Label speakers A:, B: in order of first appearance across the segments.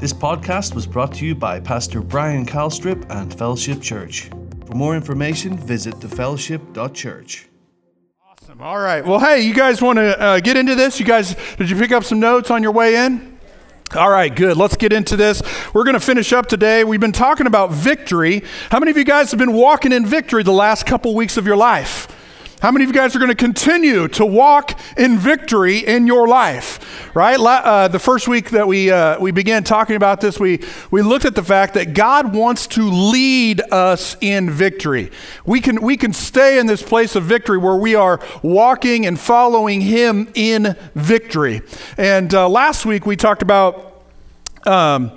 A: This podcast was brought to you by Pastor Brian Calstrip and Fellowship Church. For more information, visit thefellowship.church.
B: Awesome. All right. Well, hey, you guys want to uh, get into this? You guys, did you pick up some notes on your way in? All right, good. Let's get into this. We're going to finish up today. We've been talking about victory. How many of you guys have been walking in victory the last couple weeks of your life? How many of you guys are going to continue to walk in victory in your life? Right? Uh, the first week that we uh, we began talking about this, we we looked at the fact that God wants to lead us in victory. We can we can stay in this place of victory where we are walking and following Him in victory. And uh, last week we talked about. Um,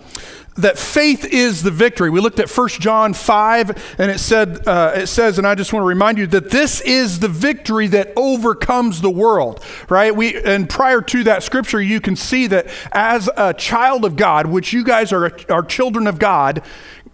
B: that faith is the victory. We looked at 1 John 5, and it said, uh, it says, and I just want to remind you that this is the victory that overcomes the world, right? We and prior to that scripture, you can see that as a child of God, which you guys are, are children of God,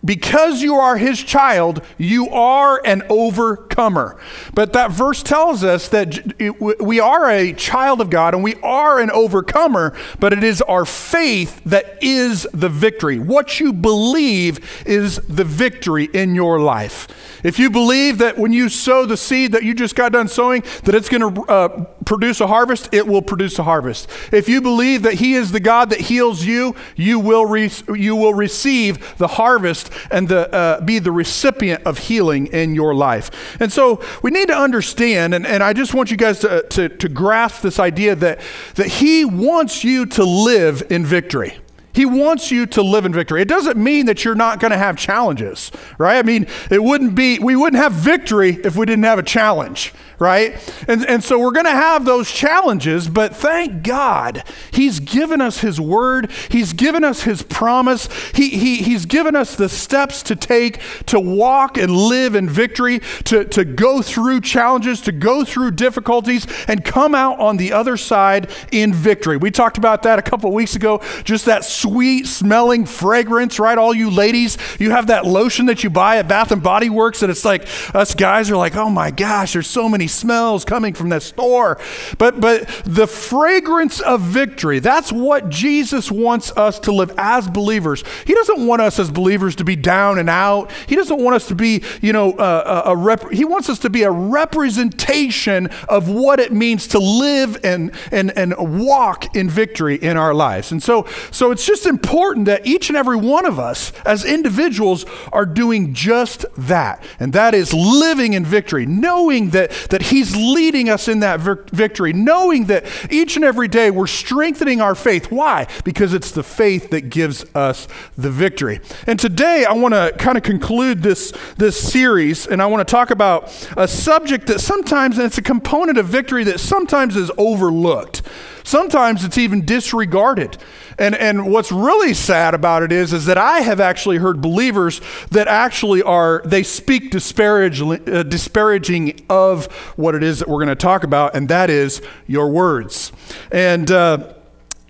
B: because you are his child, you are an overcomer. But that verse tells us that we are a child of God and we are an overcomer, but it is our faith that is the victory. What you believe is the victory in your life. If you believe that when you sow the seed that you just got done sowing, that it's going to uh, produce a harvest, it will produce a harvest. If you believe that He is the God that heals you, you will, re- you will receive the harvest and the, uh, be the recipient of healing in your life. And so we need to understand, and, and I just want you guys to, to, to grasp this idea that, that He wants you to live in victory. He wants you to live in victory. It doesn't mean that you're not going to have challenges, right? I mean, it wouldn't be, we wouldn't have victory if we didn't have a challenge, right? And, and so we're going to have those challenges, but thank God He's given us His word, He's given us His promise, he, he, He's given us the steps to take to walk and live in victory, to, to go through challenges, to go through difficulties, and come out on the other side in victory. We talked about that a couple weeks ago, just that sweet smelling fragrance, right? All you ladies, you have that lotion that you buy at Bath and Body Works, and it's like us guys are like, oh my gosh, there's so many smells coming from that store. But but the fragrance of victory, that's what Jesus wants us to live as believers. He doesn't want us as believers to be down and out. He doesn't want us to be, you know, a, a rep- he wants us to be a representation of what it means to live and and and walk in victory in our lives. And so so it's just important that each and every one of us as individuals are doing just that. And that is living in victory, knowing that, that He's leading us in that victory, knowing that each and every day we're strengthening our faith. Why? Because it's the faith that gives us the victory. And today I want to kind of conclude this, this series and I want to talk about a subject that sometimes, and it's a component of victory that sometimes is overlooked. Sometimes it's even disregarded. And, and what's really sad about it is, is that I have actually heard believers that actually are, they speak disparage, uh, disparaging of what it is that we're going to talk about, and that is your words. And, uh,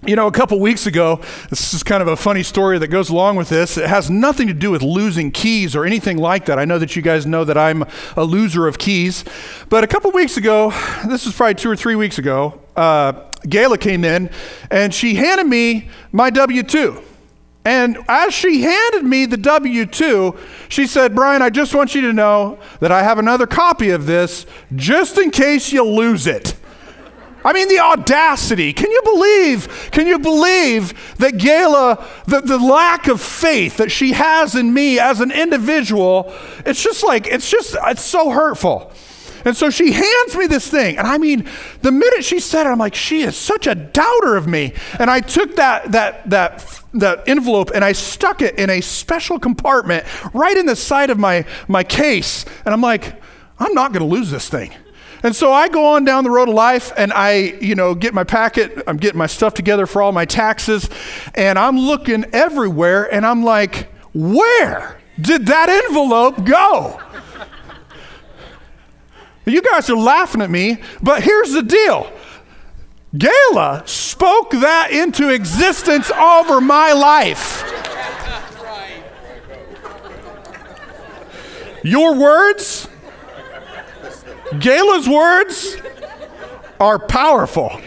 B: you know, a couple weeks ago, this is kind of a funny story that goes along with this. It has nothing to do with losing keys or anything like that. I know that you guys know that I'm a loser of keys. But a couple weeks ago, this was probably two or three weeks ago, uh, Gayla came in and she handed me my W 2. And as she handed me the W 2, she said, Brian, I just want you to know that I have another copy of this just in case you lose it. I mean, the audacity. Can you believe? Can you believe that Gayla, the, the lack of faith that she has in me as an individual, it's just like, it's just, it's so hurtful. And so she hands me this thing. And I mean, the minute she said it, I'm like, she is such a doubter of me. And I took that, that, that, that envelope and I stuck it in a special compartment right in the side of my, my case. And I'm like, I'm not going to lose this thing. And so I go on down the road of life and I, you know, get my packet, I'm getting my stuff together for all my taxes, and I'm looking everywhere and I'm like, where did that envelope go? You guys are laughing at me, but here's the deal. Gayla spoke that into existence over my life. Your words, Gayla's words, are powerful.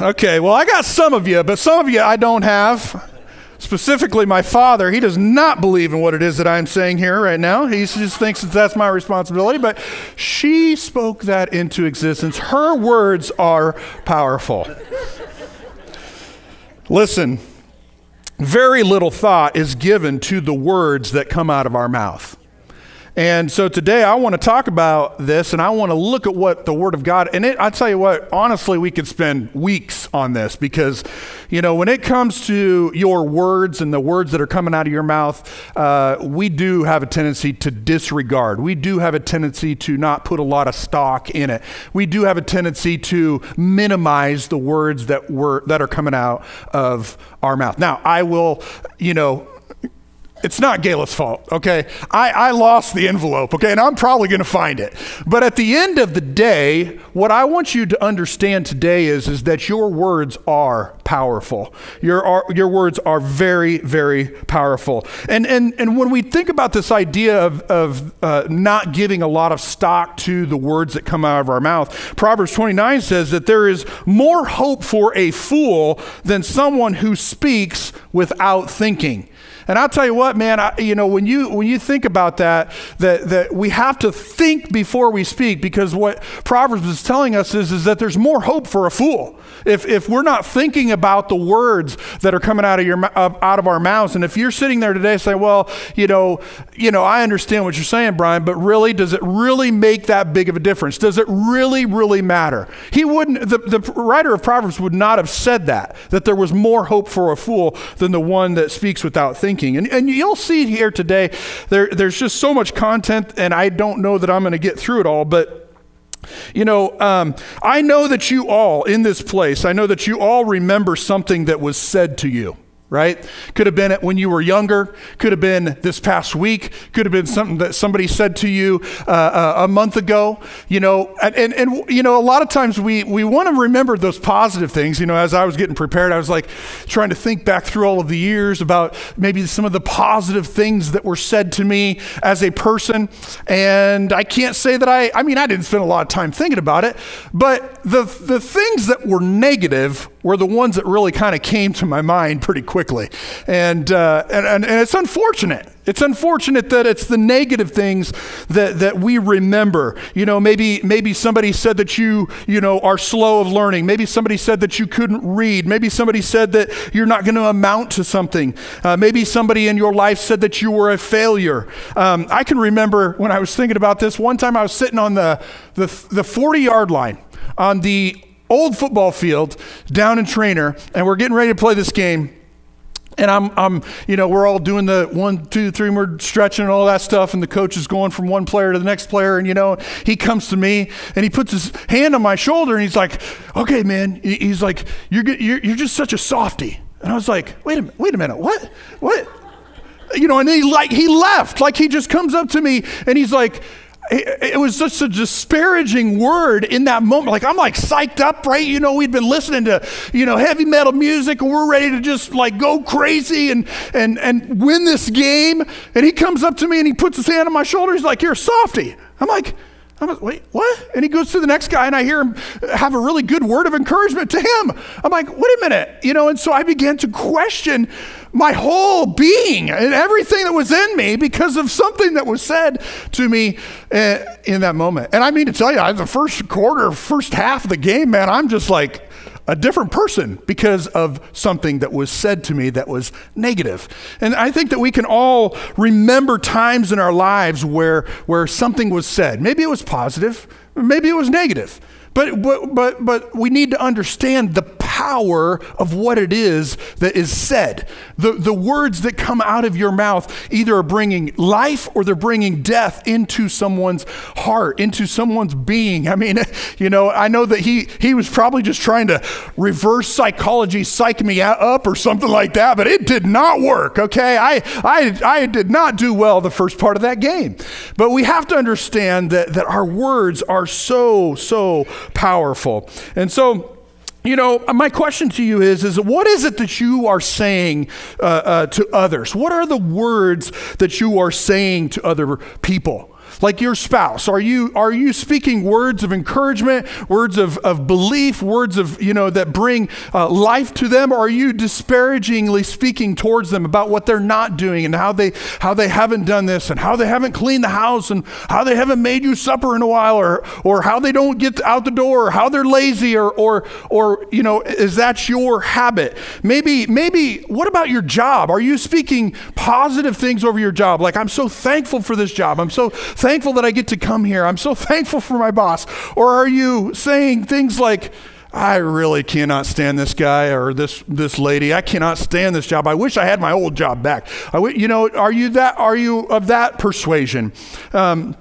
B: Okay, well, I got some of you, but some of you I don't have. Specifically, my father, he does not believe in what it is that I'm saying here right now. He just thinks that that's my responsibility, but she spoke that into existence. Her words are powerful. Listen, very little thought is given to the words that come out of our mouth. And so today I want to talk about this and I want to look at what the Word of God, and it, I tell you what, honestly, we could spend weeks on this because, you know, when it comes to your words and the words that are coming out of your mouth, uh, we do have a tendency to disregard. We do have a tendency to not put a lot of stock in it. We do have a tendency to minimize the words that, were, that are coming out of our mouth. Now, I will, you know, it's not Gayla's fault, okay? I, I lost the envelope, okay? And I'm probably gonna find it. But at the end of the day, what I want you to understand today is, is that your words are powerful. Your, your words are very, very powerful. And, and, and when we think about this idea of, of uh, not giving a lot of stock to the words that come out of our mouth, Proverbs 29 says that there is more hope for a fool than someone who speaks without thinking. And I'll tell you what, man, I, you know, when you when you think about that, that that we have to think before we speak, because what Proverbs is telling us is, is that there's more hope for a fool. If if we're not thinking about the words that are coming out of your out of our mouths, and if you're sitting there today saying, well, you know, you know, I understand what you're saying, Brian, but really, does it really make that big of a difference? Does it really, really matter? He wouldn't. The, the writer of Proverbs would not have said that. That there was more hope for a fool than the one that speaks without thinking. And, and you'll see here today, there, there's just so much content, and I don't know that I'm going to get through it all, but you know, um, I know that you all in this place, I know that you all remember something that was said to you right? Could have been it when you were younger, could have been this past week, could have been something that somebody said to you uh, uh, a month ago, you know, and, and, and, you know, a lot of times we, we want to remember those positive things. You know, as I was getting prepared, I was like trying to think back through all of the years about maybe some of the positive things that were said to me as a person. And I can't say that I, I mean, I didn't spend a lot of time thinking about it, but the, the things that were negative were the ones that really kind of came to my mind pretty quickly. And, uh, and, and, and, it's unfortunate. It's unfortunate that it's the negative things that, that we remember. You know, maybe, maybe somebody said that you, you know, are slow of learning. Maybe somebody said that you couldn't read. Maybe somebody said that you're not going to amount to something. Uh, maybe somebody in your life said that you were a failure. Um, I can remember when I was thinking about this, one time I was sitting on the, the, the 40 yard line on the old football field down in Trainer, and we're getting ready to play this game. And I'm, I'm, you know, we're all doing the one, two, three, we're stretching and all that stuff. And the coach is going from one player to the next player. And, you know, he comes to me and he puts his hand on my shoulder and he's like, okay, man. He's like, you're, you're, you're just such a softy. And I was like, wait a minute, wait a minute, what? What? You know, and he like, he left. Like he just comes up to me and he's like, it was such a disparaging word in that moment. Like I'm like psyched up, right? You know, we'd been listening to, you know, heavy metal music and we're ready to just like go crazy and and and win this game. And he comes up to me and he puts his hand on my shoulder. He's like, "You're a softy." I'm like, Like, wait, what? And he goes to the next guy, and I hear him have a really good word of encouragement to him. I'm like, wait a minute, you know. And so I began to question my whole being and everything that was in me because of something that was said to me uh, in that moment. And I mean to tell you, I the first quarter, first half of the game, man, I'm just like a different person because of something that was said to me that was negative. And I think that we can all remember times in our lives where, where something was said. Maybe it was positive, maybe it was negative. But, but, but, but we need to understand the power of what it is that is said. The, the words that come out of your mouth either are bringing life or they're bringing death into someone's heart, into someone's being. I mean, you know, I know that he, he was probably just trying to reverse psychology, psych me up or something like that, but it did not work, okay? I, I, I did not do well the first part of that game. But we have to understand that, that our words are so, so powerful. And so, you know, my question to you is, is what is it that you are saying uh, uh, to others? What are the words that you are saying to other people? Like your spouse? Are you, are you speaking words of encouragement, words of, of belief, words of, you know, that bring uh, life to them? Or are you disparagingly speaking towards them about what they're not doing and how they, how they haven't done this and how they haven't cleaned the house and how they haven't made you supper in a while or, or how they don't get out the door or how they're lazy or, or, or, you know, is that your habit? Maybe, maybe, what about your job? Are you speaking positive things over your job? Like, I'm so thankful for this job. I'm so thankful that I get to come here. I'm so thankful for my boss. Or are you saying things like, I really cannot stand this guy or this this lady. I cannot stand this job. I wish I had my old job back. I w- you know, are you that? Are you of that persuasion? Um,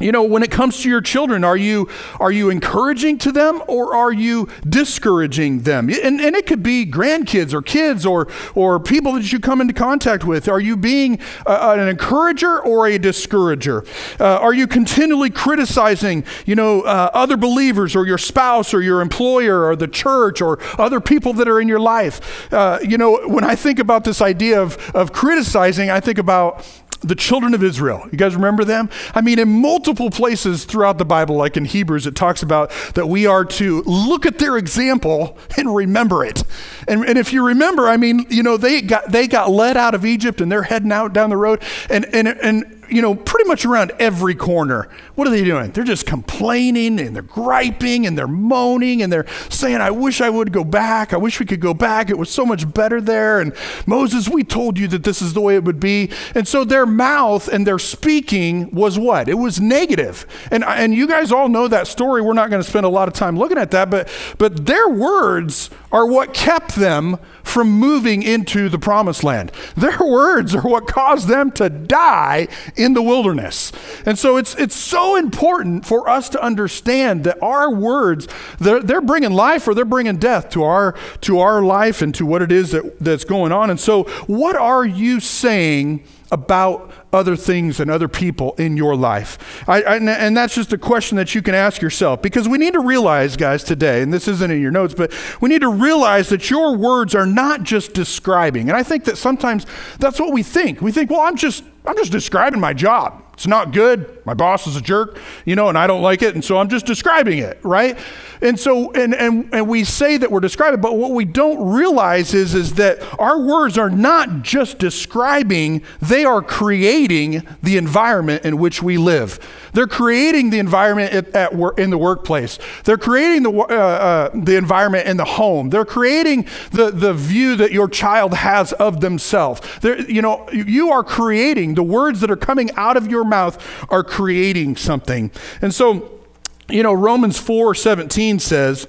B: you know, when it comes to your children, are you, are you encouraging to them or are you discouraging them? And, and it could be grandkids or kids or, or people that you come into contact with. Are you being an encourager or a discourager? Uh, are you continually criticizing, you know, uh, other believers or your spouse or your employer or the church or other people that are in your life? Uh, you know, when I think about this idea of, of criticizing, I think about the children of Israel. You guys remember them? I mean, in multiple places throughout the Bible, like in Hebrews, it talks about that we are to look at their example and remember it. And, and if you remember, I mean, you know, they got they got led out of Egypt and they're heading out down the road, and and and you know, pretty much around every corner. What are they doing? They're just complaining and they're griping and they're moaning and they're saying, I wish I would go back. I wish we could go back. It was so much better there. And Moses, we told you that this is the way it would be. And so their mouth and their speaking was what? It was negative. And, and you guys all know that story. We're not going to spend a lot of time looking at that, but, but their words are what kept them from moving into the promised land. Their words are what caused them to die in the wilderness. And so it's, it's so important for us to understand that our words, they're, they're bringing life or they're bringing death to our, to our life and to what it is that, that's going on. And so, what are you saying? about other things and other people in your life? I, I, and that's just a question that you can ask yourself because we need to realize, guys, today, and this isn't in your notes, but we need to realize that your words are not just describing. And I think that sometimes that's what we think. We think, well, I'm just, I'm just describing my job. It's not good. My boss is a jerk, you know, and I don't like it, and so I'm just describing it, right? And so, and, and, and we say that we're describing, but what we don't realize is, is that our words are not just describing, they are creating the environment in which we live. They're creating the environment at, at work, in the workplace. They're creating the, uh, uh, the environment in the home. They're creating the, the view that your child has of themselves. They're, you know, you are creating the words that are coming out of your mouth are creating something. And so, you know, Romans 4 17 says,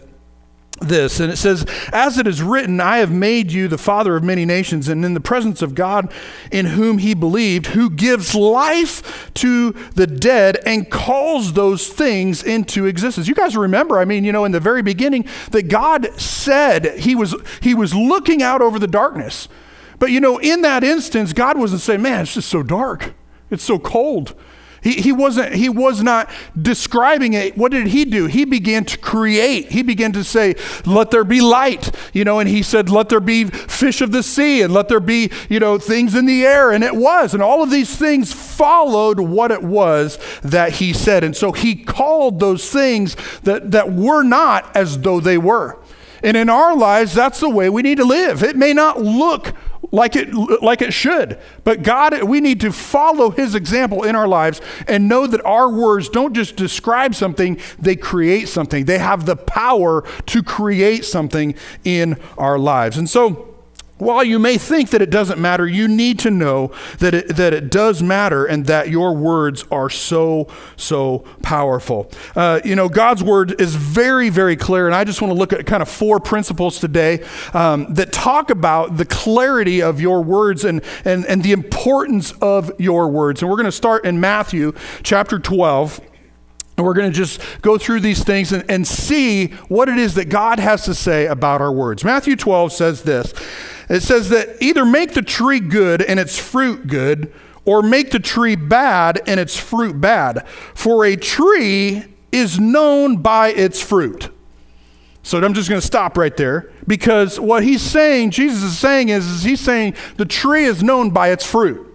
B: this, and it says, As it is written, I have made you the father of many nations, and in the presence of God in whom he believed, who gives life to the dead and calls those things into existence. You guys remember, I mean, you know, in the very beginning, that God said he was, he was looking out over the darkness. But, you know, in that instance, God wasn't saying, Man, it's just so dark. It's so cold. He, he, wasn't, he was not describing it. What did he do? He began to create. He began to say, let there be light, you know, and he said, let there be fish of the sea and let there be, you know, things in the air. And it was. And all of these things followed what it was that he said. And so he called those things that, that were not as though they were. And in our lives, that's the way we need to live. It may not look like it, like it should. But God, we need to follow His example in our lives and know that our words don't just describe something, they create something. They have the power to create something in our lives. And so, while you may think that it doesn't matter, you need to know that it, that it does matter and that your words are so, so powerful. Uh, you know, God's word is very, very clear, and I just want to look at kind of four principles today um, that talk about the clarity of your words and, and, and the importance of your words. And we're going to start in Matthew chapter 12. And we're going to just go through these things and, and see what it is that God has to say about our words. Matthew 12 says this it says that either make the tree good and its fruit good, or make the tree bad and its fruit bad. For a tree is known by its fruit. So I'm just going to stop right there because what he's saying, Jesus is saying, is, is he's saying the tree is known by its fruit.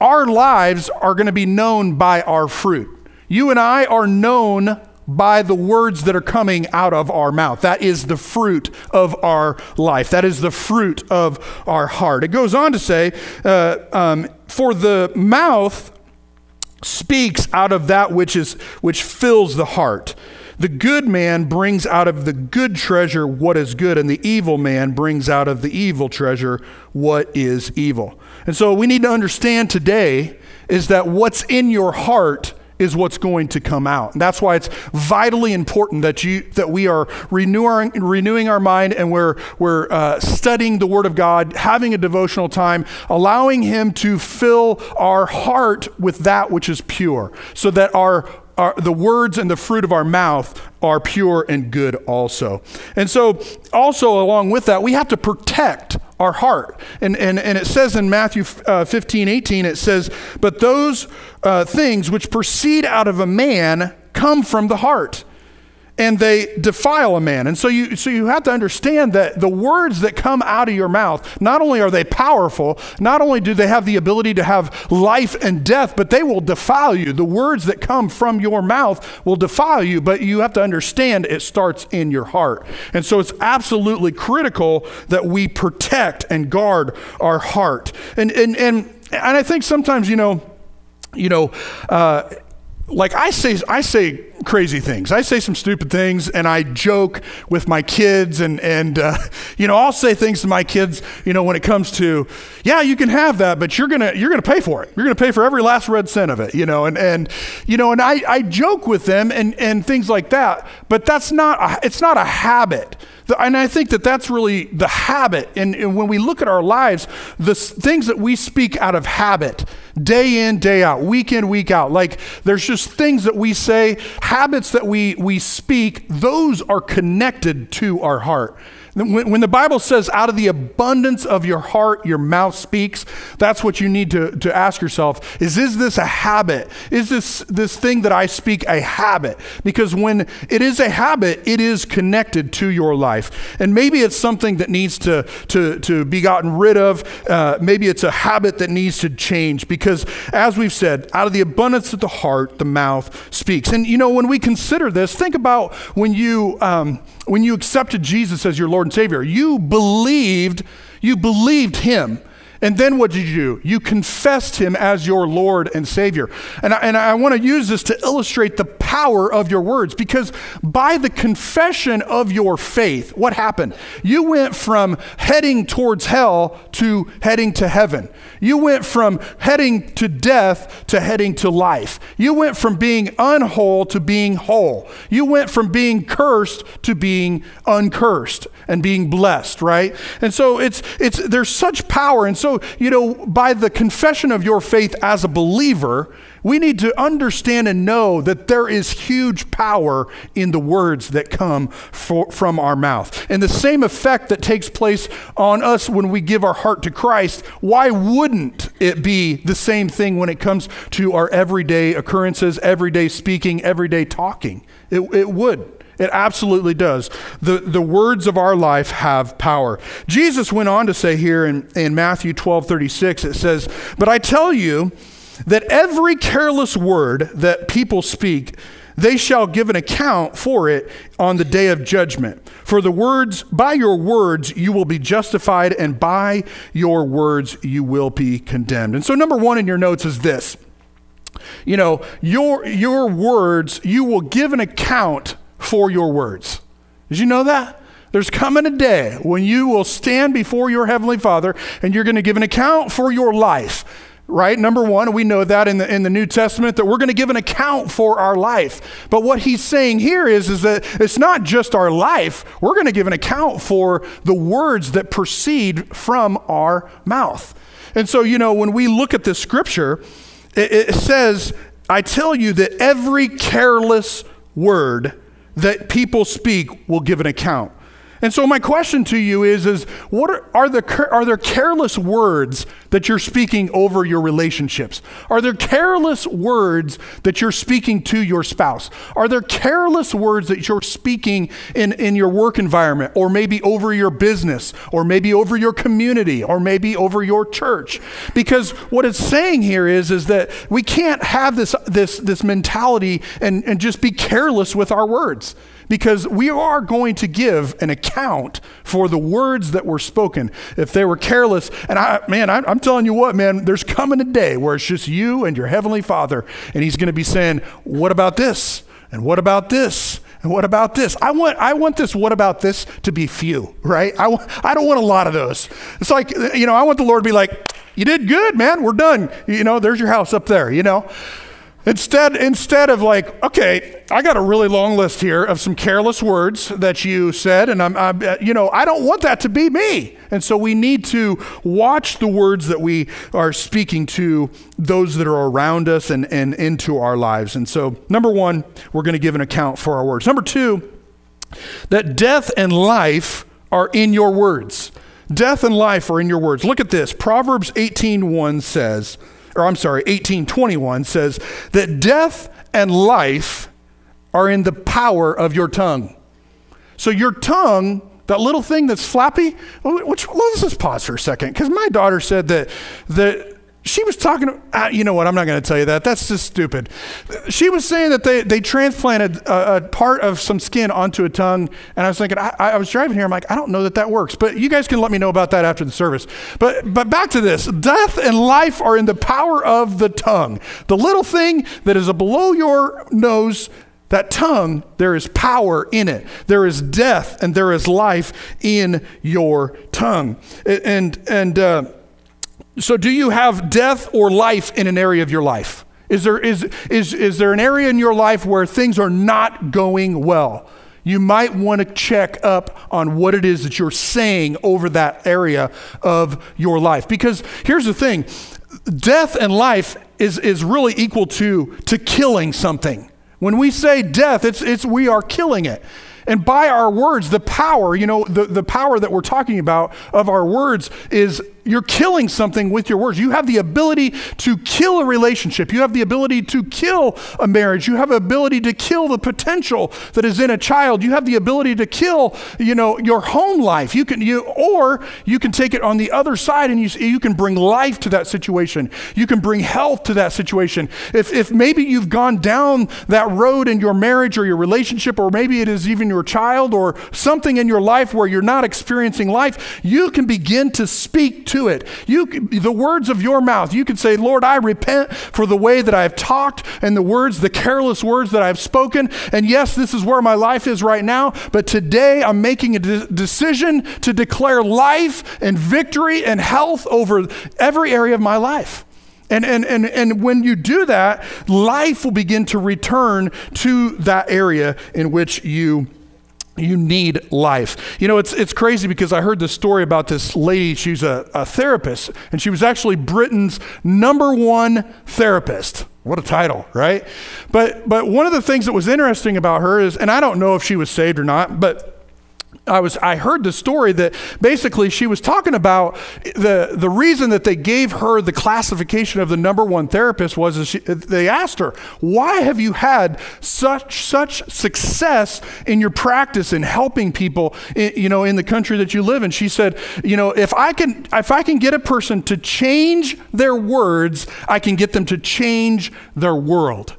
B: our lives are going to be known by our fruit. You and I are known by the words that are coming out of our mouth. That is the fruit of our life. That is the fruit of our heart. It goes on to say, uh, um, for the mouth speaks out of that which is which fills the heart. The good man brings out of the good treasure what is good, and the evil man brings out of the evil treasure what is evil. And so we need to understand today is that what's in your heart is what's going to come out. And that's why it's vitally important that you that we are renewing renewing our mind and we're we're uh, studying the Word of God, having a devotional time, allowing Him to fill our heart with that which is pure, so that our our, the words and the fruit of our mouth are pure and good also. And so, also along with that, we have to protect our heart. And, and, and it says in Matthew uh, 15, 18, it says, But those uh, things which proceed out of a man come from the heart and they defile a man. And so you, so you have to understand that the words that come out of your mouth, not only are they powerful, not only do they have the ability to have life and death, but they will defile you. The words that come from your mouth will defile you, but you have to understand it starts in your heart. And so it's absolutely critical that we protect and guard our heart. And, and, and, and I think sometimes, you know, you know, uh, like I say, I say crazy things. I say some stupid things, and I joke with my kids, and and uh, you know I'll say things to my kids. You know when it comes to, yeah, you can have that, but you're gonna you're gonna pay for it. You're gonna pay for every last red cent of it. You know, and and you know, and I I joke with them and and things like that. But that's not a, it's not a habit. And I think that that's really the habit. And, and, when we look at our lives, the things that we speak out of habit, day in, day out, week in, week out, like there's just things that we say, habits that we, we speak, those are connected to our heart. When, when, the Bible says, out of the abundance of your heart, your mouth speaks, that's what you need to, to ask yourself is, is this a habit? Is this, this thing that I speak a habit? Because when it is a habit, it is connected to your life. And maybe it's something that needs to, to, to be gotten rid of. Uh, maybe it's a habit that needs to change. Because as we've said, out of the abundance of the heart, the mouth speaks. And you know, when we consider this, think about when you. Um, when you accepted Jesus as your Lord Savior, you believed, you believed him. And then what did you do? You confessed him as your Lord and Savior. And I, and I want to use this to illustrate the power of your words because by the confession of your faith, what happened? You went from heading towards hell to heading to heaven. You went from heading to death to heading to life. You went from being unwhole to being whole. You went from being cursed to being uncursed and being blessed, right? And so it's it's there's such power and so so, you know, by the confession of your faith as a believer, we need to understand and know that there is huge power in the words that come for, from our mouth. And the same effect that takes place on us when we give our heart to Christ, why wouldn't it be the same thing when it comes to our everyday occurrences, everyday speaking, everyday talking? It, it would. It absolutely does. The, the words of our life have power. Jesus went on to say here in, in Matthew 12 36, it says, But I tell you that every careless word that people speak, they shall give an account for it on the day of judgment. For the words, by your words, you will be justified, and by your words, you will be condemned. And so, number one in your notes is this. You know, your, your words, you will give an account for your words. Did you know that? There's coming a day when you will stand before your Heavenly Father and you're going to give an account for your life. Right? Number one, we know that in the, in the New Testament that we're going to give an account for our life. But what he's saying here is, is that it's not just our life, we're going to give an account for the words that proceed from our mouth. And so, you know, when we look at this scripture, it, it says, I tell you that every careless word that people speak will give an account. And so my question to you is, is what are, are, the, are there careless words that you're speaking over your relationships? Are there careless words that you're speaking to your spouse? Are there careless words that you're speaking in, in your work environment or maybe over your business or maybe over your community or maybe over your church? Because what it's saying here is, is that we can't have this, this, this mentality and, and just be careless with our words because we are going to give an account for the words that were spoken. If they were careless, and I, man, I, am telling you what, man, there's coming a day where it's just you and your heavenly Father, and He's going to be saying, "What about this? And what about this?" And what about this? I want, I want this, what about this to be few, right? I, I don't want a lot of those. It's like, you know, I want the Lord to be like, you did good, man. We're done. You know, there's your house up there, you know? Instead, instead of like, okay, I got a really long list here of some careless words that you said, and I'm, I'm, uh, you know, I don't want that to be me. And so we need to watch the words that we are speaking to those that are around us and, and into our lives. And so, number one, we're going to give an account for our words. Number two, that death and life are in your words. Death and life are in your words. Look at this. Proverbs 18:1 says, or I'm sorry, 1821 says that death and life are in the power of your tongue. So your tongue, that little thing that's flappy, which let's just pause for a second, because my daughter said that that she was talking, uh, you know what, I'm not going to tell you that. That's just stupid. She was saying that they, they transplanted a, a part of some skin onto a tongue. And I was thinking, I, I, was driving here, I'm like, I don't know that that works. But you guys can let me know about that after the service. But, but back to this death and life are in the power of the tongue. The little thing that is below your nose that tongue, there is power in it. There is death and there is life in your tongue. And, and, uh, so, do you have death or life in an area of your life? Is there, is, is, is there an area in your life where things are not going well? You might want to check up on what it is that you're saying over that area of your life. Because here's the thing death and life is, is really equal to, to killing something. When we say death, it's, it's we are killing it. And by our words, the power, you know, the, the power that we're talking about of our words is you're killing something with your words. You have the ability to kill a relationship. You have the ability to kill a marriage. You have the ability to kill the potential that is in a child. You have the ability to kill, you know, your home life. You can you or you can take it on the other side and you you can bring life to that situation. You can bring health to that situation. If if maybe you've gone down that road in your marriage or your relationship or maybe it is even your child or something in your life where you're not experiencing life, you can begin to speak to it. You, the words of your mouth, you can say, Lord, I repent for the way that I've talked and the words, the careless words that I've spoken. And yes, this is where my life is right now, but today I'm making a de- decision to declare life and victory and health over every area of my life. And, and, and, and when you do that, life will begin to return to that area in which you you need life. You know, it's, it's crazy because I heard this story about this lady. She's a, a therapist, and she was actually Britain's number one therapist. What a title, right? But, but one of the things that was interesting about her is, and I don't know if she was saved or not, but I was I heard the story that basically she was talking about the the reason that they gave her the classification of the number one therapist was she, they asked her why have you had such such success in your practice in helping people in, you know in the country that you live in? She said you know if I can if I can get a person to change their words I can get them to change their world.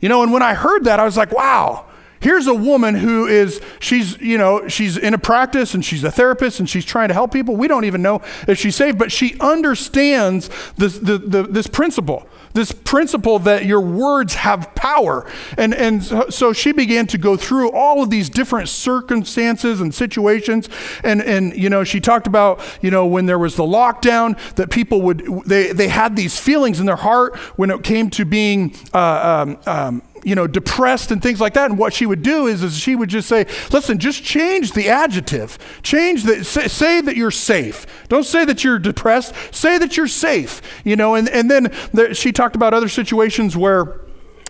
B: You know and when I heard that I was like wow Here's a woman who is, she's, you know, she's in a practice and she's a therapist and she's trying to help people. We don't even know if she's saved, but she understands this, the, the, this principle, this principle that your words have power. And, and so she began to go through all of these different circumstances and situations. And, and, you know, she talked about, you know, when there was the lockdown, that people would, they, they had these feelings in their heart when it came to being, uh, um, um, you know, depressed and things like that. And what she would do is, is she would just say, listen, just change the adjective. Change the, say, say that you're safe. Don't say that you're depressed. Say that you're safe, you know. And, and then there, she talked about other situations where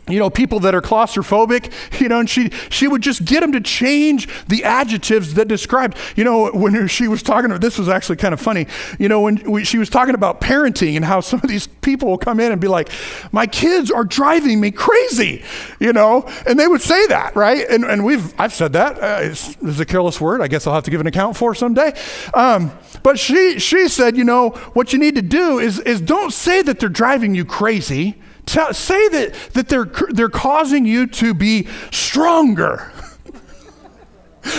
B: you know, people that are claustrophobic, you know, and she she would just get them to change the adjectives that described, you know, when she was talking about this was actually kind of funny, you know, when we, she was talking about parenting and how some of these people will come in and be like, my kids are driving me crazy, you know, and they would say that, right? And, and we've I've said that. Uh, it's, it's, a careless word. I guess I'll have to give an account for someday. Um, but she she said, you know, what you need to do is is don't say that they're driving you crazy Tell, say that, that they're, they're causing you to be stronger.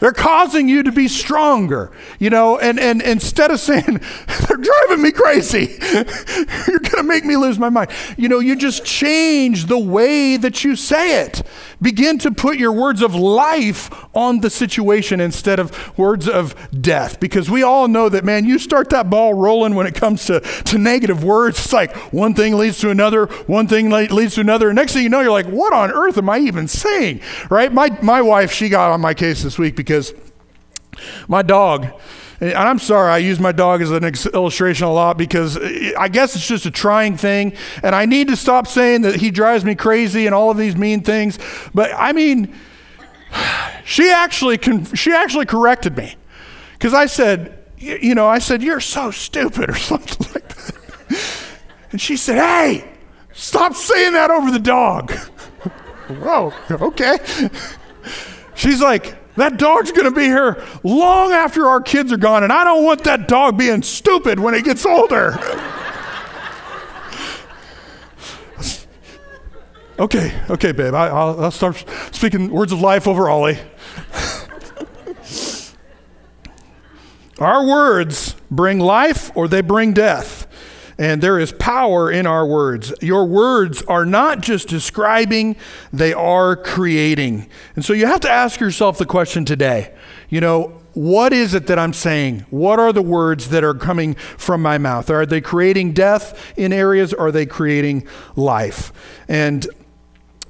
B: They're causing you to be stronger, you know, and, and instead of saying, they're driving me crazy, you're going to make me lose my mind, you know, you just change the way that you say it. Begin to put your words of life on the situation instead of words of death. Because we all know that, man, you start that ball rolling when it comes to, to negative words. It's like one thing leads to another, one thing leads to another. And Next thing you know, you're like, what on earth am I even saying? Right? My, my wife, she got on my case this week because my dog, and I'm sorry, I use my dog as an illustration a lot because I guess it's just a trying thing. And I need to stop saying that he drives me crazy and all of these mean things. But I mean, she actually, she actually corrected me because I said, you know, I said, you're so stupid or something like that. And she said, hey, stop saying that over the dog. Whoa, okay. She's like, that dog's going to be here long after our kids are gone, and I don't want that dog being stupid when it gets older. okay, okay, babe. I, will start speaking words of life over Ollie. Our words bring life or they bring death. And there is power in our words. Your words are not just describing, they are creating. And so you have to ask yourself the question today you know, what is it that I'm saying? What are the words that are coming from my mouth? Are they creating death in areas? Are they creating life? And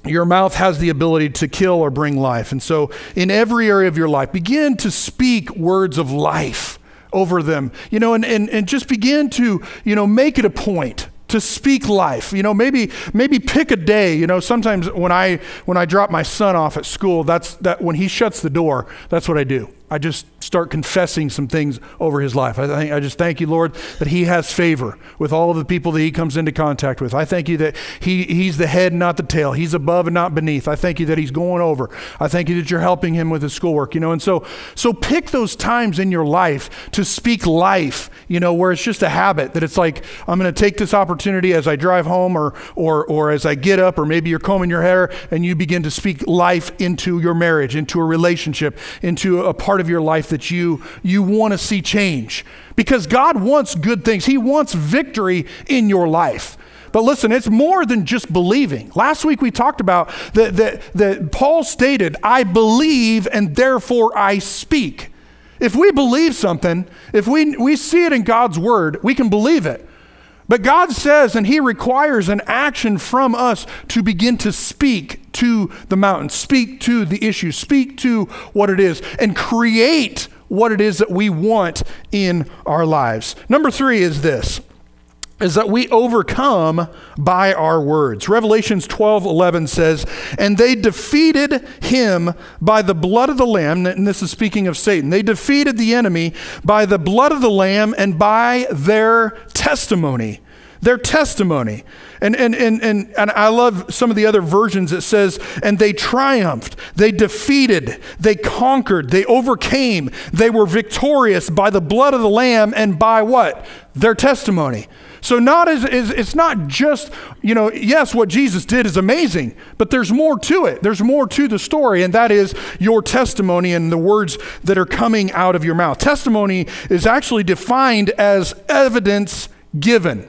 B: your mouth has the ability to kill or bring life. And so, in every area of your life, begin to speak words of life over them, you know, and, and, and just begin to, you know, make it a point to speak life. You know maybe maybe pick a day you know sometimes when i when i drop my son off at school that's that when he shuts the door that's what i do. I just start confessing some things over his life. I, think, I just thank you, Lord, that he has favor with all of the people that he comes into contact with. I thank you that he, he's the head, not the tail. He's above and not beneath. I thank you that he's going over. I thank you that you're helping him with his schoolwork, you know. And so, so pick those times in your life to speak life, you know, where it's just a habit that it's like, I'm going to take this opportunity as I drive home or, or, or as I get up, or maybe you're combing your hair and you begin to speak life into your marriage, into a relationship, into a part of your life that you, you want to see change. Because God wants good things, He wants victory in your life. But listen, it's more than just believing. Last week we talked about that, that, that Paul stated, I believe and therefore I speak. If we believe something, if we, we see it in God's word, we can believe it. But God says, and He requires an action from us to begin to speak to the mountain, speak to the issue, speak to what it is, and create what it is that we want in our lives. Number three is this is that we overcome by our words. Revelations 12 11 says, And they defeated him by the blood of the Lamb, and this is speaking of Satan. They defeated the enemy by the blood of the Lamb and by their testimony. Their testimony. And, and, and, and, and I love some of the other versions. It says, and they triumphed, they defeated, they conquered, they overcame, they were victorious by the blood of the Lamb and by what? Their testimony. So not as, as, it's not just, you know, yes, what Jesus did is amazing, but there's more to it. There's more to the story, and that is your testimony and the words that are coming out of your mouth. Testimony is actually defined as evidence given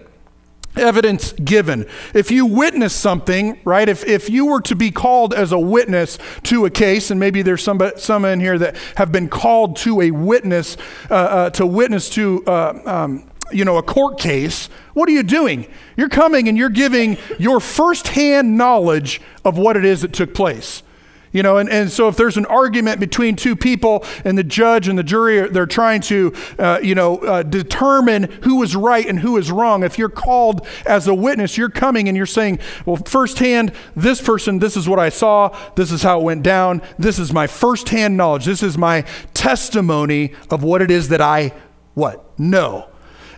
B: evidence given. If you witness something, right, if, if you were to be called as a witness to a case, and maybe there's some, some in here that have been called to a witness, uh, uh, to witness to uh, um, you know, a court case, what are you doing? You're coming and you're giving your firsthand knowledge of what it is that took place. You know, and, and so if there's an argument between two people and the judge and the jury, they're trying to, uh, you know, uh, determine who is right and who is wrong. If you're called as a witness, you're coming and you're saying, well, firsthand, this person, this is what I saw, this is how it went down, this is my firsthand knowledge, this is my testimony of what it is that I, what, know.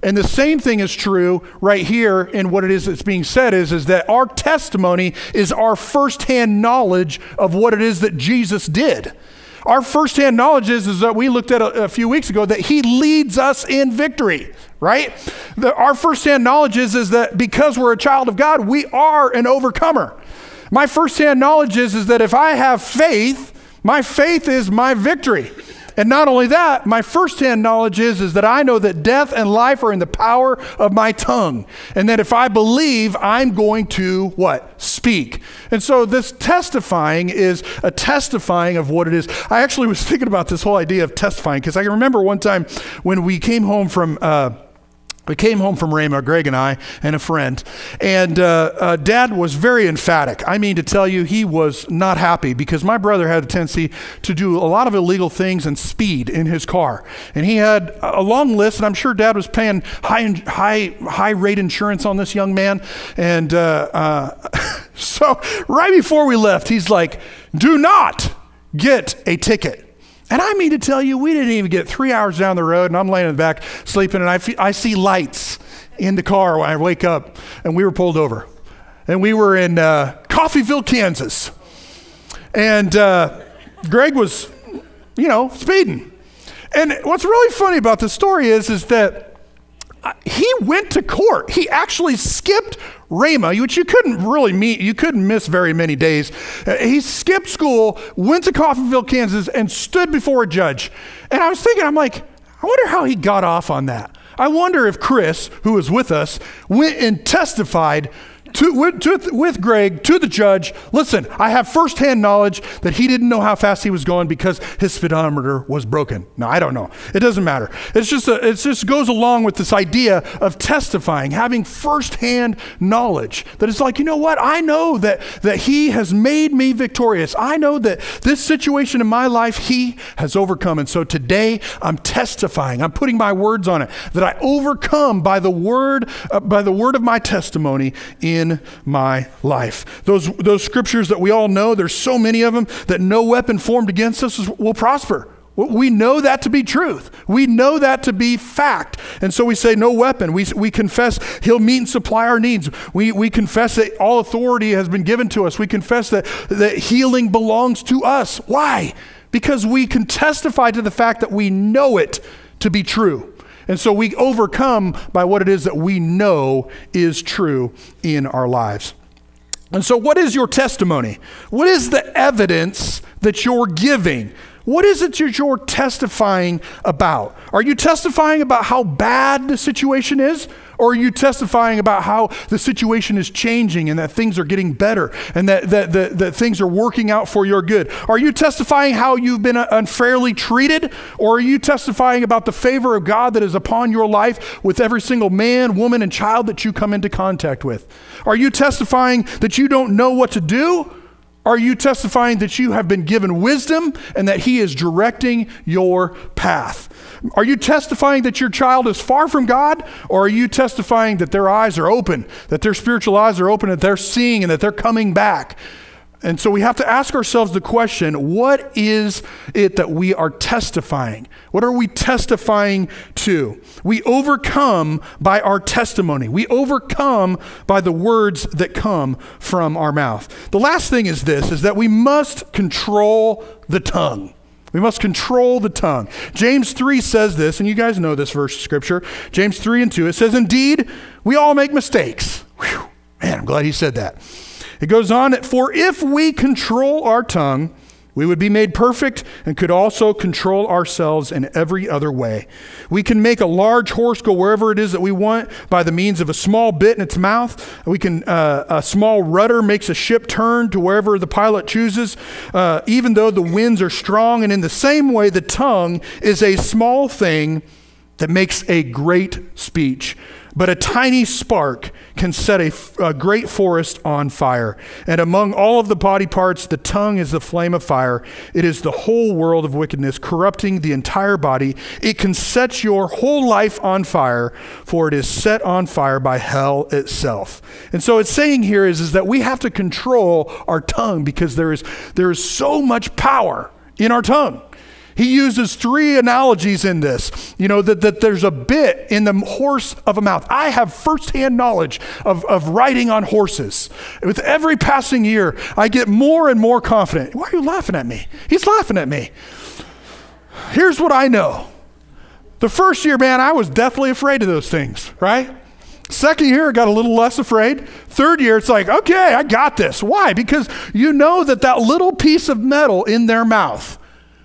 B: And the same thing is true right here in what it is that's being said is, is that our testimony is our firsthand knowledge of what it is that Jesus did. Our firsthand knowledge is, is that we looked at a, a few weeks ago that he leads us in victory, right? The, our firsthand knowledge is, is that because we're a child of God, we are an overcomer. My firsthand knowledge is, is that if I have faith, my faith is my victory. And not only that, my firsthand knowledge is, is that I know that death and life are in the power of my tongue. And that if I believe, I'm going to what? Speak. And so this testifying is a testifying of what it is. I actually was thinking about this whole idea of testifying because I can remember one time when we came home from. Uh, we came home from Rhema, Greg and I, and a friend, and uh, uh, Dad was very emphatic. I mean, to tell you, he was not happy because my brother had a tendency to do a lot of illegal things and speed in his car, and he had a long list. And I'm sure Dad was paying high, high, high rate insurance on this young man, and uh, uh so right before we left, he's like, "Do not get a ticket." And I mean to tell you, we didn't even get three hours down the road, and I'm laying in the back sleeping, and I, I see lights in the car when I wake up, and we were pulled over. And we were in uh, Coffeyville, Kansas. And uh, Greg was, you know, speeding. And what's really funny about the story is, is that uh, he went to court. He actually skipped Rhema, which you couldn't really meet, you couldn't miss very many days. Uh, he skipped school, went to Coffeyville, Kansas, and stood before a judge. And I was thinking, I'm like, I wonder how he got off on that. I wonder if Chris, who was with us, went and testified to, with, to, with Greg to the judge, listen, I have firsthand knowledge that he didn't know how fast he was going because his speedometer was broken. Now, I don't know. It doesn't matter. It's just a, it just goes along with this idea of testifying, having firsthand knowledge that it's like, you know what? I know that that he has made me victorious. I know that this situation in my life he has overcome. And so today I'm testifying. I'm putting my words on it that I overcome by the word uh, by the word of my testimony in in my life. Those, those scriptures that we all know, there's so many of them that no weapon formed against us will prosper. We know that to be truth. We know that to be fact. And so we say, no weapon. We, we confess He'll meet and supply our needs. We, we confess that all authority has been given to us. We confess that, that healing belongs to us. Why? Because we can testify to the fact that we know it to be true. And so we overcome by what it is that we know is true in our lives. And so, what is your testimony? What is the evidence that you're giving? What is it that you're testifying about? Are you testifying about how bad the situation is? Or are you testifying about how the situation is changing and that things are getting better and that, that, that, that things are working out for your good? Are you testifying how you've been unfairly treated? Or are you testifying about the favor of God that is upon your life with every single man, woman, and child that you come into contact with? Are you testifying that you don't know what to do? Are you testifying that you have been given wisdom and that He is directing your path? Are you testifying that your child is far from God? Or are you testifying that their eyes are open, that their spiritual eyes are open, that they're seeing and that they're coming back? And so we have to ask ourselves the question what is it that we are testifying? What are we testifying to? We overcome by our testimony, we overcome by the words that come from our mouth. The last thing is this is that we must control the tongue. We must control the tongue. James 3 says this, and you guys know this verse of scripture. James 3 and 2, it says, Indeed, we all make mistakes. Whew. Man, I'm glad he said that. It goes on, for if we control our tongue, we would be made perfect and could also control ourselves in every other way. We can make a large horse go wherever it is that we want by the means of a small bit in its mouth. We can uh, a small rudder makes a ship turn to wherever the pilot chooses, uh, even though the winds are strong. And in the same way, the tongue is a small thing that makes a great speech. But a tiny spark can set a, great forest on fire. And among all of the body parts, the tongue is the flame of fire. It is the whole world of wickedness, corrupting the entire body. It can set your whole life on fire, for it is set on fire by hell itself. And so it's saying here is, is that we have to control our tongue because there is, there is so much power in our tongue. He uses three analogies in this. You know, that, that there's a bit in the horse of a mouth. I have firsthand knowledge of, of riding on horses. With every passing year, I get more and more confident. Why are you laughing at me? He's laughing at me. Here's what I know. The first year, man, I was deathly afraid of those things, right? Second year, I got a little less afraid. Third year, it's like, okay, I got this. Why? Because you know that that little piece of metal in their mouth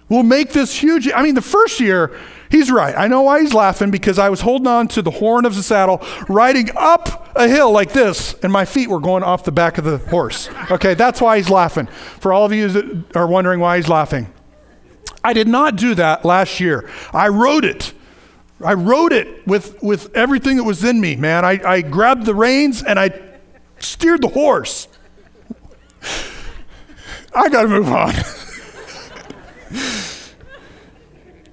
B: will make this huge. I mean, the first year, he's right. I know why he's laughing because I was holding on to the horn of the saddle, riding up a hill like this, and my feet were going off the back of the horse. Okay, that's why he's laughing. For all of you that are wondering why he's laughing, I did not do that last year. I rode it. I rode it with, with everything that was in me, man. I, I grabbed the reins and I steered the horse. I got to move on.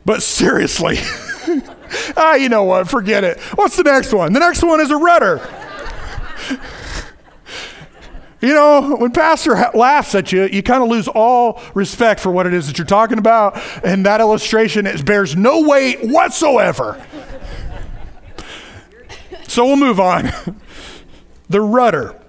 B: but seriously, ah, you know what? Forget it. What's the next one? The next one is a rudder. You know, when pastor ha- laughs at you, you kind of lose all respect for what it is that you're talking about, and that illustration it bears no weight whatsoever. so we'll move on. the rudder.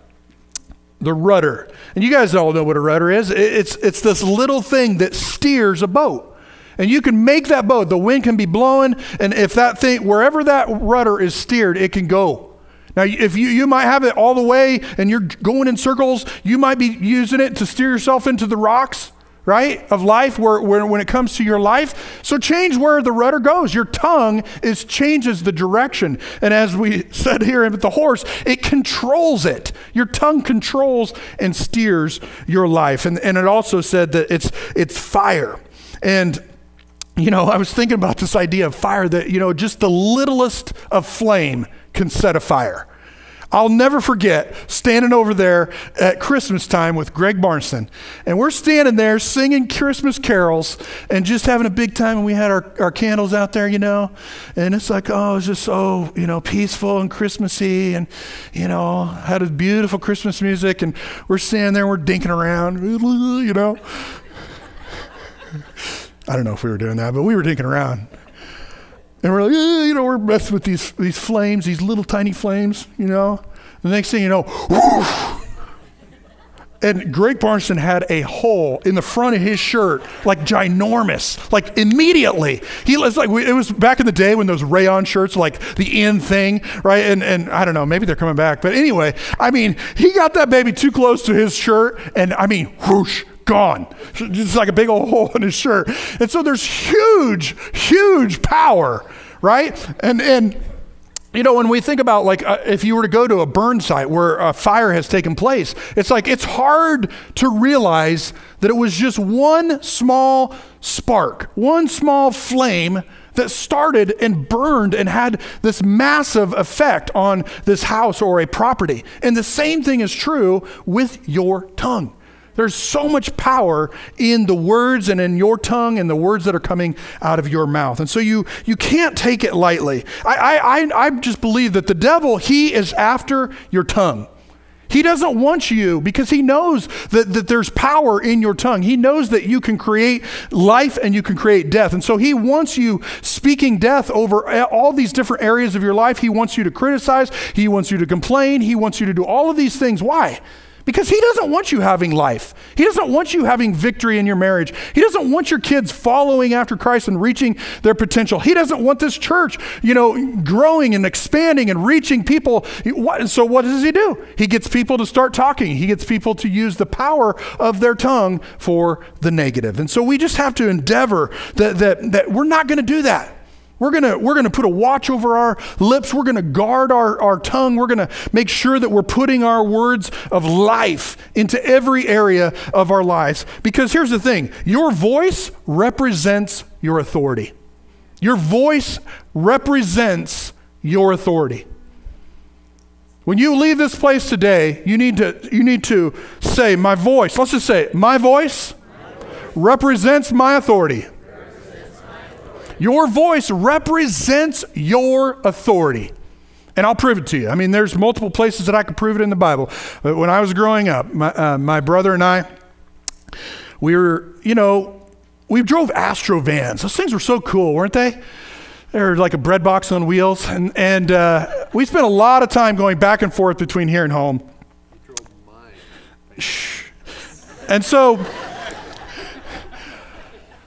B: The rudder. And you guys all know what a rudder is. It's, it's this little thing that steers a boat. And you can make that boat, the wind can be blowing, and if that thing, wherever that rudder is steered, it can go. Now, if you, you might have it all the way and you're going in circles, you might be using it to steer yourself into the rocks right, of life where, where, when it comes to your life. So change where the rudder goes. Your tongue is changes the direction. And as we said here with the horse, it controls it. Your tongue controls and steers your life. And, and it also said that it's, it's fire. And you know, I was thinking about this idea of fire that, you know, just the littlest of flame can set a fire. I'll never forget standing over there at Christmas time with Greg Barnson. And we're standing there singing Christmas carols and just having a big time. And we had our, our candles out there, you know. And it's like, oh, it's just so, you know, peaceful and Christmassy. And, you know, had a beautiful Christmas music. And we're standing there, and we're dinking around, you know. I don't know if we were doing that, but we were dinking around. And we're like, eh, you know, we're messing with these, these flames, these little tiny flames, you know. The next thing you know, whoosh, and Greg Barnson had a hole in the front of his shirt, like ginormous, like immediately. He was like, it was back in the day when those rayon shirts like the in thing, right? And, and I don't know, maybe they're coming back. But anyway, I mean, he got that baby too close to his shirt, and I mean, whoosh, gone. Just like a big old hole in his shirt. And so there's huge, huge power, right? And, and, you know, when we think about like uh, if you were to go to a burn site where a fire has taken place, it's like it's hard to realize that it was just one small spark, one small flame that started and burned and had this massive effect on this house or a property. And the same thing is true with your tongue. There's so much power in the words and in your tongue and the words that are coming out of your mouth. And so you, you can't take it lightly. I, I, I just believe that the devil, he is after your tongue. He doesn't want you because he knows that, that there's power in your tongue. He knows that you can create life and you can create death. And so he wants you speaking death over all these different areas of your life. He wants you to criticize. He wants you to complain. He wants you to do all of these things. Why? Because he doesn't want you having life. He doesn't want you having victory in your marriage. He doesn't want your kids following after Christ and reaching their potential. He doesn't want this church, you know, growing and expanding and reaching people. So what does he do? He gets people to start talking. He gets people to use the power of their tongue for the negative. And so we just have to endeavor that, that, that we're not going to do that. We're going we're gonna put a watch over our lips. We're to guard our, our tongue. We're to make sure that we're putting our words of life into every area of our lives. Because here's the thing your voice represents your authority. Your voice represents your authority. When you leave this place today, you need to, you need to say, My voice, let's just say, My voice represents my authority. Your voice represents your authority. And I'll prove it to you. I mean, there's multiple places that I could prove it in the Bible. But when I was growing up, my, uh, my brother and I, we were, you know, we drove Astro vans. Those things were so cool, weren't they? They were like a bread box on wheels. And, and uh, we spent a lot of time going back and forth between here and home. And so,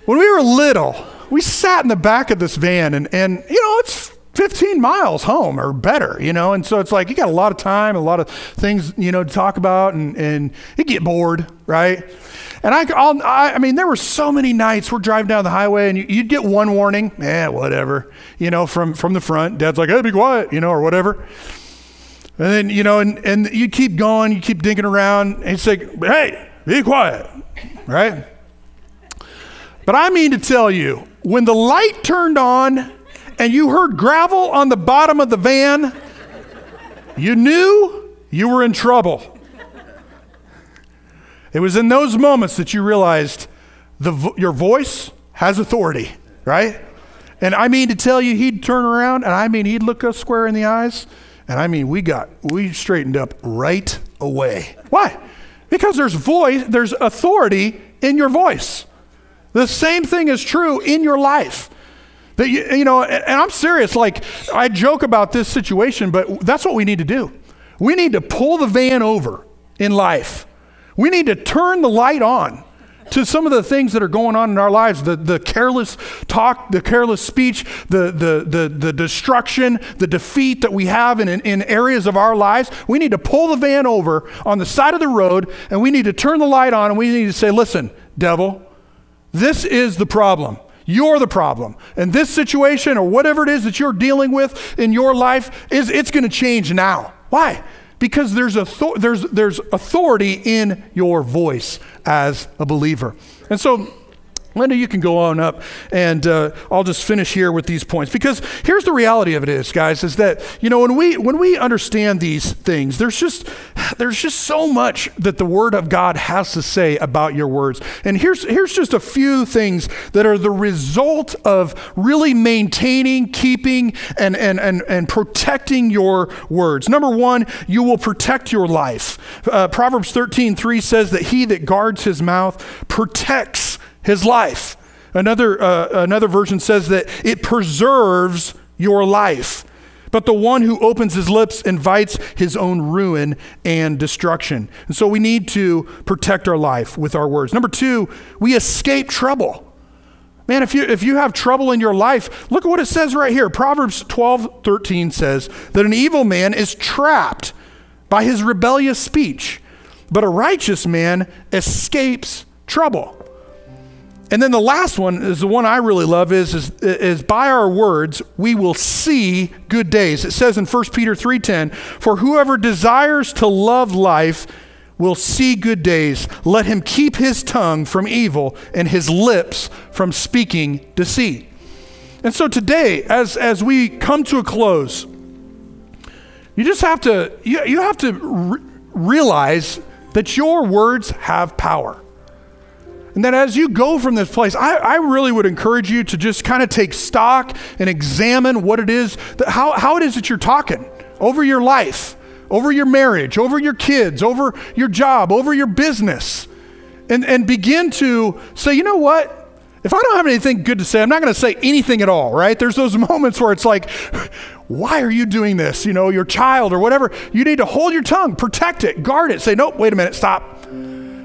B: when we were little, we sat in the back of this van, and, and you know, it's 15 miles home or better, you know? And so it's like you got a lot of time, a lot of things, you know, to talk about, and, and you get bored, right? And I, I'll, I, I mean, there were so many nights we're driving down the highway and you, would get one warning, eh, whatever, you know, from, from the front. Dad's like, hey, be quiet, you know, or whatever. And then, you know, and, and you keep going, you keep dinking around, and it's like, hey, be quiet, right? But I mean to tell you, when the light turned on and you heard gravel on the bottom of the van, you knew you were in trouble. It was in those moments that you realized the, your voice has authority, right? And I mean to tell you, he'd turn around and I mean, he'd look us square in the eyes. And I mean, we got, we straightened up right away. Why? Because there's voice, there's authority in your voice. The same thing is true in your life. That you, you know, and I'm serious. Like I joke about this situation, but that's what we need to do. We need to pull the van over in life. We need to turn the light on to some of the things that are going on in our lives the, the careless talk, the careless speech, the, the, the, the destruction, the defeat that we have in, in, in areas of our lives. We need to pull the van over on the side of the road and we need to turn the light on and we need to say, listen, devil, this is the problem. You're the problem. And this situation or whatever it is that you're dealing with in your life is it's going to change now. Why? Because there's, author- there's, there's authority in your voice as a believer. And so Linda, you can go on up, and uh, I'll just finish here with these points because here's the reality of it is, guys, is that you know when we when we understand these things, there's just there's just so much that the Word of God has to say about your words, and here's here's just a few things that are the result of really maintaining, keeping, and and and and protecting your words. Number one, you will protect your life. Uh, Proverbs 13:3 says that he that guards his mouth protects his life. Another, uh, another version says that it preserves your life. But the one who opens his lips invites his own ruin and destruction. And so we need to protect our life with our words. Number two, we escape trouble. Man, if you, if you have trouble in your life, look at what it says right here. Proverbs 12 13 says that an evil man is trapped by his rebellious speech, but a righteous man escapes trouble. And then the last one is the one I really love is, is, is by our words we will see good days. It says in 1 Peter 3:10, "For whoever desires to love life will see good days. Let him keep his tongue from evil and his lips from speaking deceit." And so today as as we come to a close, you just have to you, you have to re- realize that your words have power. And that as you go from this place, I, I really would encourage you to just kind of take stock and examine what it is, that, how, how it is that you're talking over your life, over your marriage, over your kids, over your job, over your business. And, and begin to say, you know what? If I don't have anything good to say, I'm not going to say anything at all, right? There's those moments where it's like, why are you doing this? You know, your child or whatever. You need to hold your tongue, protect it, guard it. Say, nope, wait a minute, stop.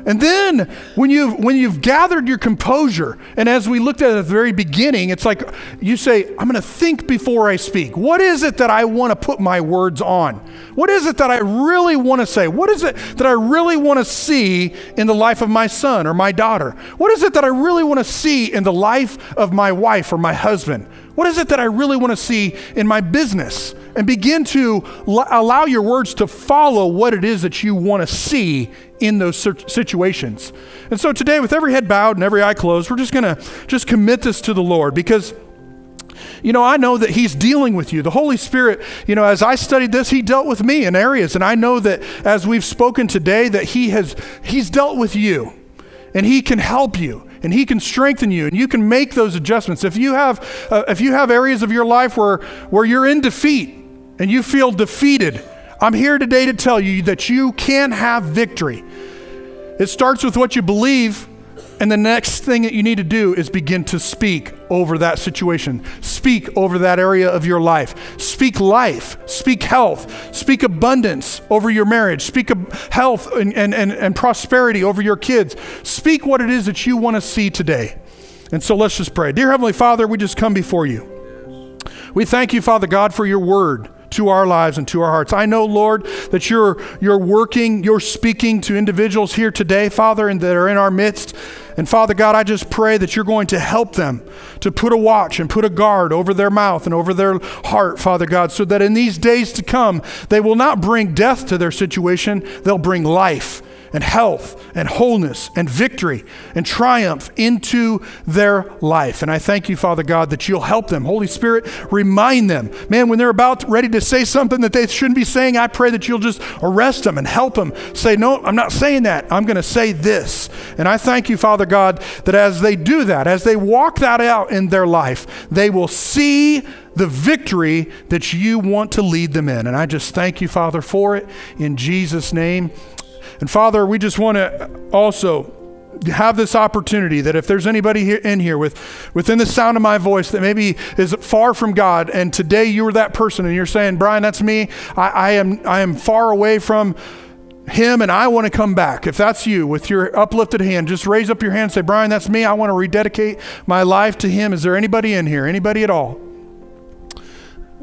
B: And then when you've, when you've gathered your composure, and as we looked at at the very beginning, it's like you say, I'm going to think before I speak. What is it that I want to put my words on? What is it that I really want to say? What is it that I really want to see in the life of my son or my daughter? What is it that I really want to see in the life of my wife or my husband? What is it that I really want to see in my business? And begin to l- allow your words to follow what it is that you want to see in those situations. And so today, with every head bowed and every eye closed, we're just going to just commit this to the Lord because you know, I know that He's dealing with you. The Holy Spirit, you know, as I studied this, He dealt with me in areas. And I know that as we've spoken today, that He has, He's dealt with you and He can help you and he can strengthen you and you can make those adjustments. If you have uh, if you have areas of your life where where you're in defeat and you feel defeated i'm here today to tell you that you can have victory. It starts with what you believe and the next thing that you need to do is begin to speak over that situation. Speak over that area of your life. Speak life. Speak health. Speak abundance over your marriage. Speak health and, and, and, and prosperity over your kids. Speak what it is that you want to see today. And so let's just pray. Dear Heavenly Father, we just come before you. We thank you, Father God, for your word to our lives and to our hearts. I know, Lord, that you're, you're working, you're speaking to individuals here today, Father, and that are in our midst. And Father God, I just pray that you're going to help them to put a watch and put a guard over their mouth and over their heart, Father God, so that in these days to come, they will not bring death to their situation, they'll bring life and health and wholeness and victory and triumph into their life. And I thank you, Father God, that you'll help them. Holy Spirit, remind them. Man, when they're about ready to say something that they shouldn't be saying, I pray that you'll just arrest them and help them say, No, I'm not saying that. I'm going to say this. And I thank you, Father God, that as they do that, as they walk that out in their life, they will see the victory that you want to lead them in. And I just thank you, Father, for it in Jesus' name. And Father, we just want to also have this opportunity that if there's anybody here in here with within the sound of my voice that maybe is far from God and today you are that person and you're saying Brian that's me. I, I am I am far away from him and I want to come back. If that's you with your uplifted hand just raise up your hand and say Brian that's me. I want to rededicate my life to him. Is there anybody in here? Anybody at all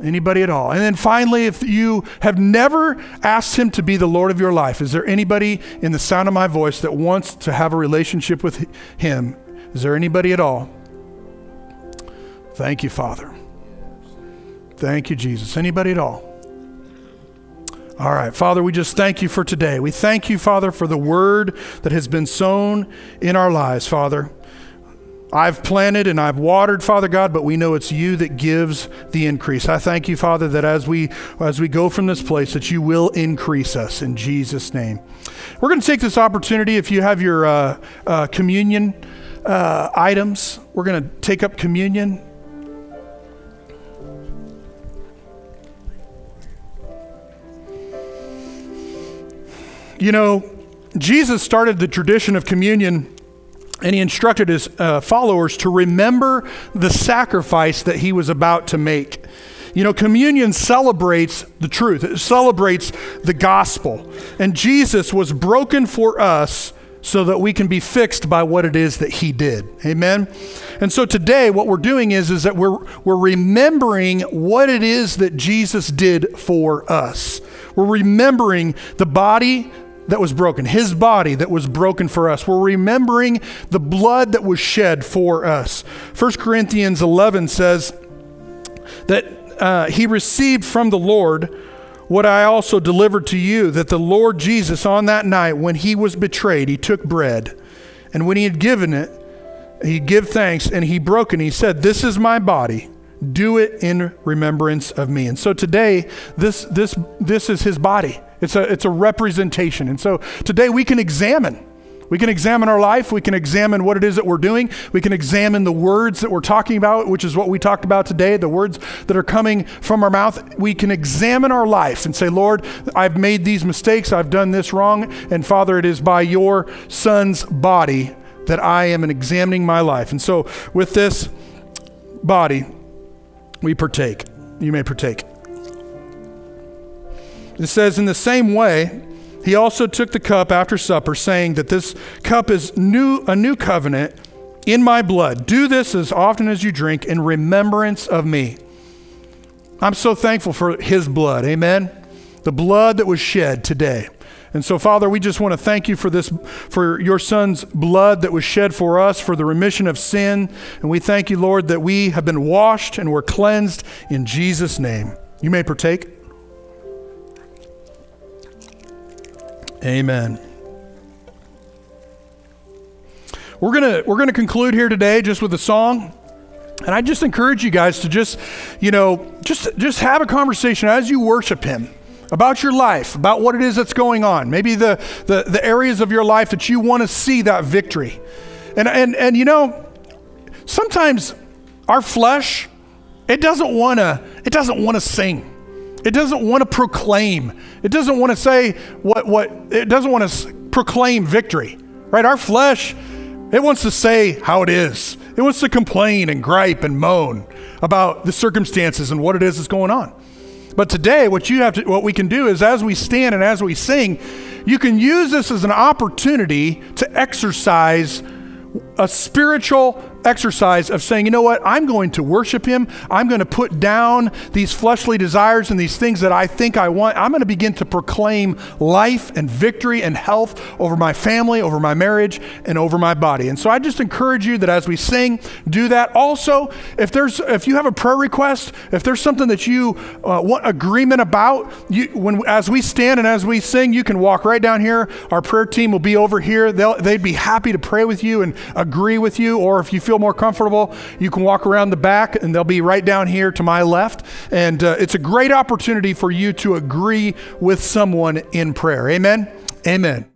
B: Anybody at all? And then finally, if you have never asked Him to be the Lord of your life, is there anybody in the sound of my voice that wants to have a relationship with Him? Is there anybody at all? Thank you, Father. Thank you, Jesus. Anybody at all? All right, Father, we just thank you for today. We thank you, Father, for the word that has been sown in our lives, Father. I've planted and I've watered, Father God, but we know it's you that gives the increase. I thank you, Father, that as we as we go from this place, that you will increase us in Jesus' name. We're going to take this opportunity. If you have your uh, uh, communion uh, items, we're going to take up communion. You know, Jesus started the tradition of communion and he instructed his uh, followers to remember the sacrifice that he was about to make. You know, communion celebrates the truth, it celebrates the gospel. And Jesus was broken for us so that we can be fixed by what it is that he did. Amen. And so today what we're doing is is that we're we're remembering what it is that Jesus did for us. We're remembering the body, that was broken, his body that was broken for us. We're remembering the blood that was shed for us. 1 Corinthians 11 says that uh, he received from the Lord what I also delivered to you that the Lord Jesus, on that night when he was betrayed, he took bread. And when he had given it, he gave thanks and he broke it. And he said, This is my body. Do it in remembrance of me. And so today, this, this, this is his body. It's a, it's a representation. And so today we can examine. We can examine our life. We can examine what it is that we're doing. We can examine the words that we're talking about, which is what we talked about today, the words that are coming from our mouth. We can examine our life and say, Lord, I've made these mistakes. I've done this wrong. And Father, it is by your Son's body that I am examining my life. And so with this body, we partake. You may partake. It says, In the same way, he also took the cup after supper, saying that this cup is new, a new covenant in my blood. Do this as often as you drink in remembrance of me. I'm so thankful for his blood. Amen. The blood that was shed today. And so, Father, we just want to thank you for this, for your Son's blood that was shed for us, for the remission of sin. And we thank you, Lord, that we have been washed and we're cleansed in Jesus' name. You may partake. Amen. We're gonna we're gonna conclude here today just with a song. And I just encourage you guys to just, you know, just just have a conversation as you worship him about your life, about what it is that's going on. Maybe the the, the areas of your life that you want to see that victory. And and and you know, sometimes our flesh, it doesn't want to it doesn't want to sing. It doesn't want to proclaim. It doesn't want to say what what it doesn't want to proclaim victory. Right? Our flesh it wants to say how it is. It wants to complain and gripe and moan about the circumstances and what it is that's going on. But today, what you have to, what we can do is as we stand and as we sing, you can use this as an opportunity to exercise a spiritual exercise of saying, you know what, I'm going to worship him. I'm going to put down these fleshly desires and these things that I think I want. I'm going to begin to proclaim life and victory and health over my family, over my marriage, and over my body. And so I just encourage you that as we sing, do that. Also, if there's if you have a prayer request, if there's something that you uh, want agreement about, you, when as we stand and as we sing, you can walk right down here. Our prayer team will be over here. They'll, they'd be happy to pray with you and agree with you. Or if you feel feel more comfortable, you can walk around the back and they'll be right down here to my left. And uh, it's a great opportunity for you to agree with someone in prayer. Amen. Amen.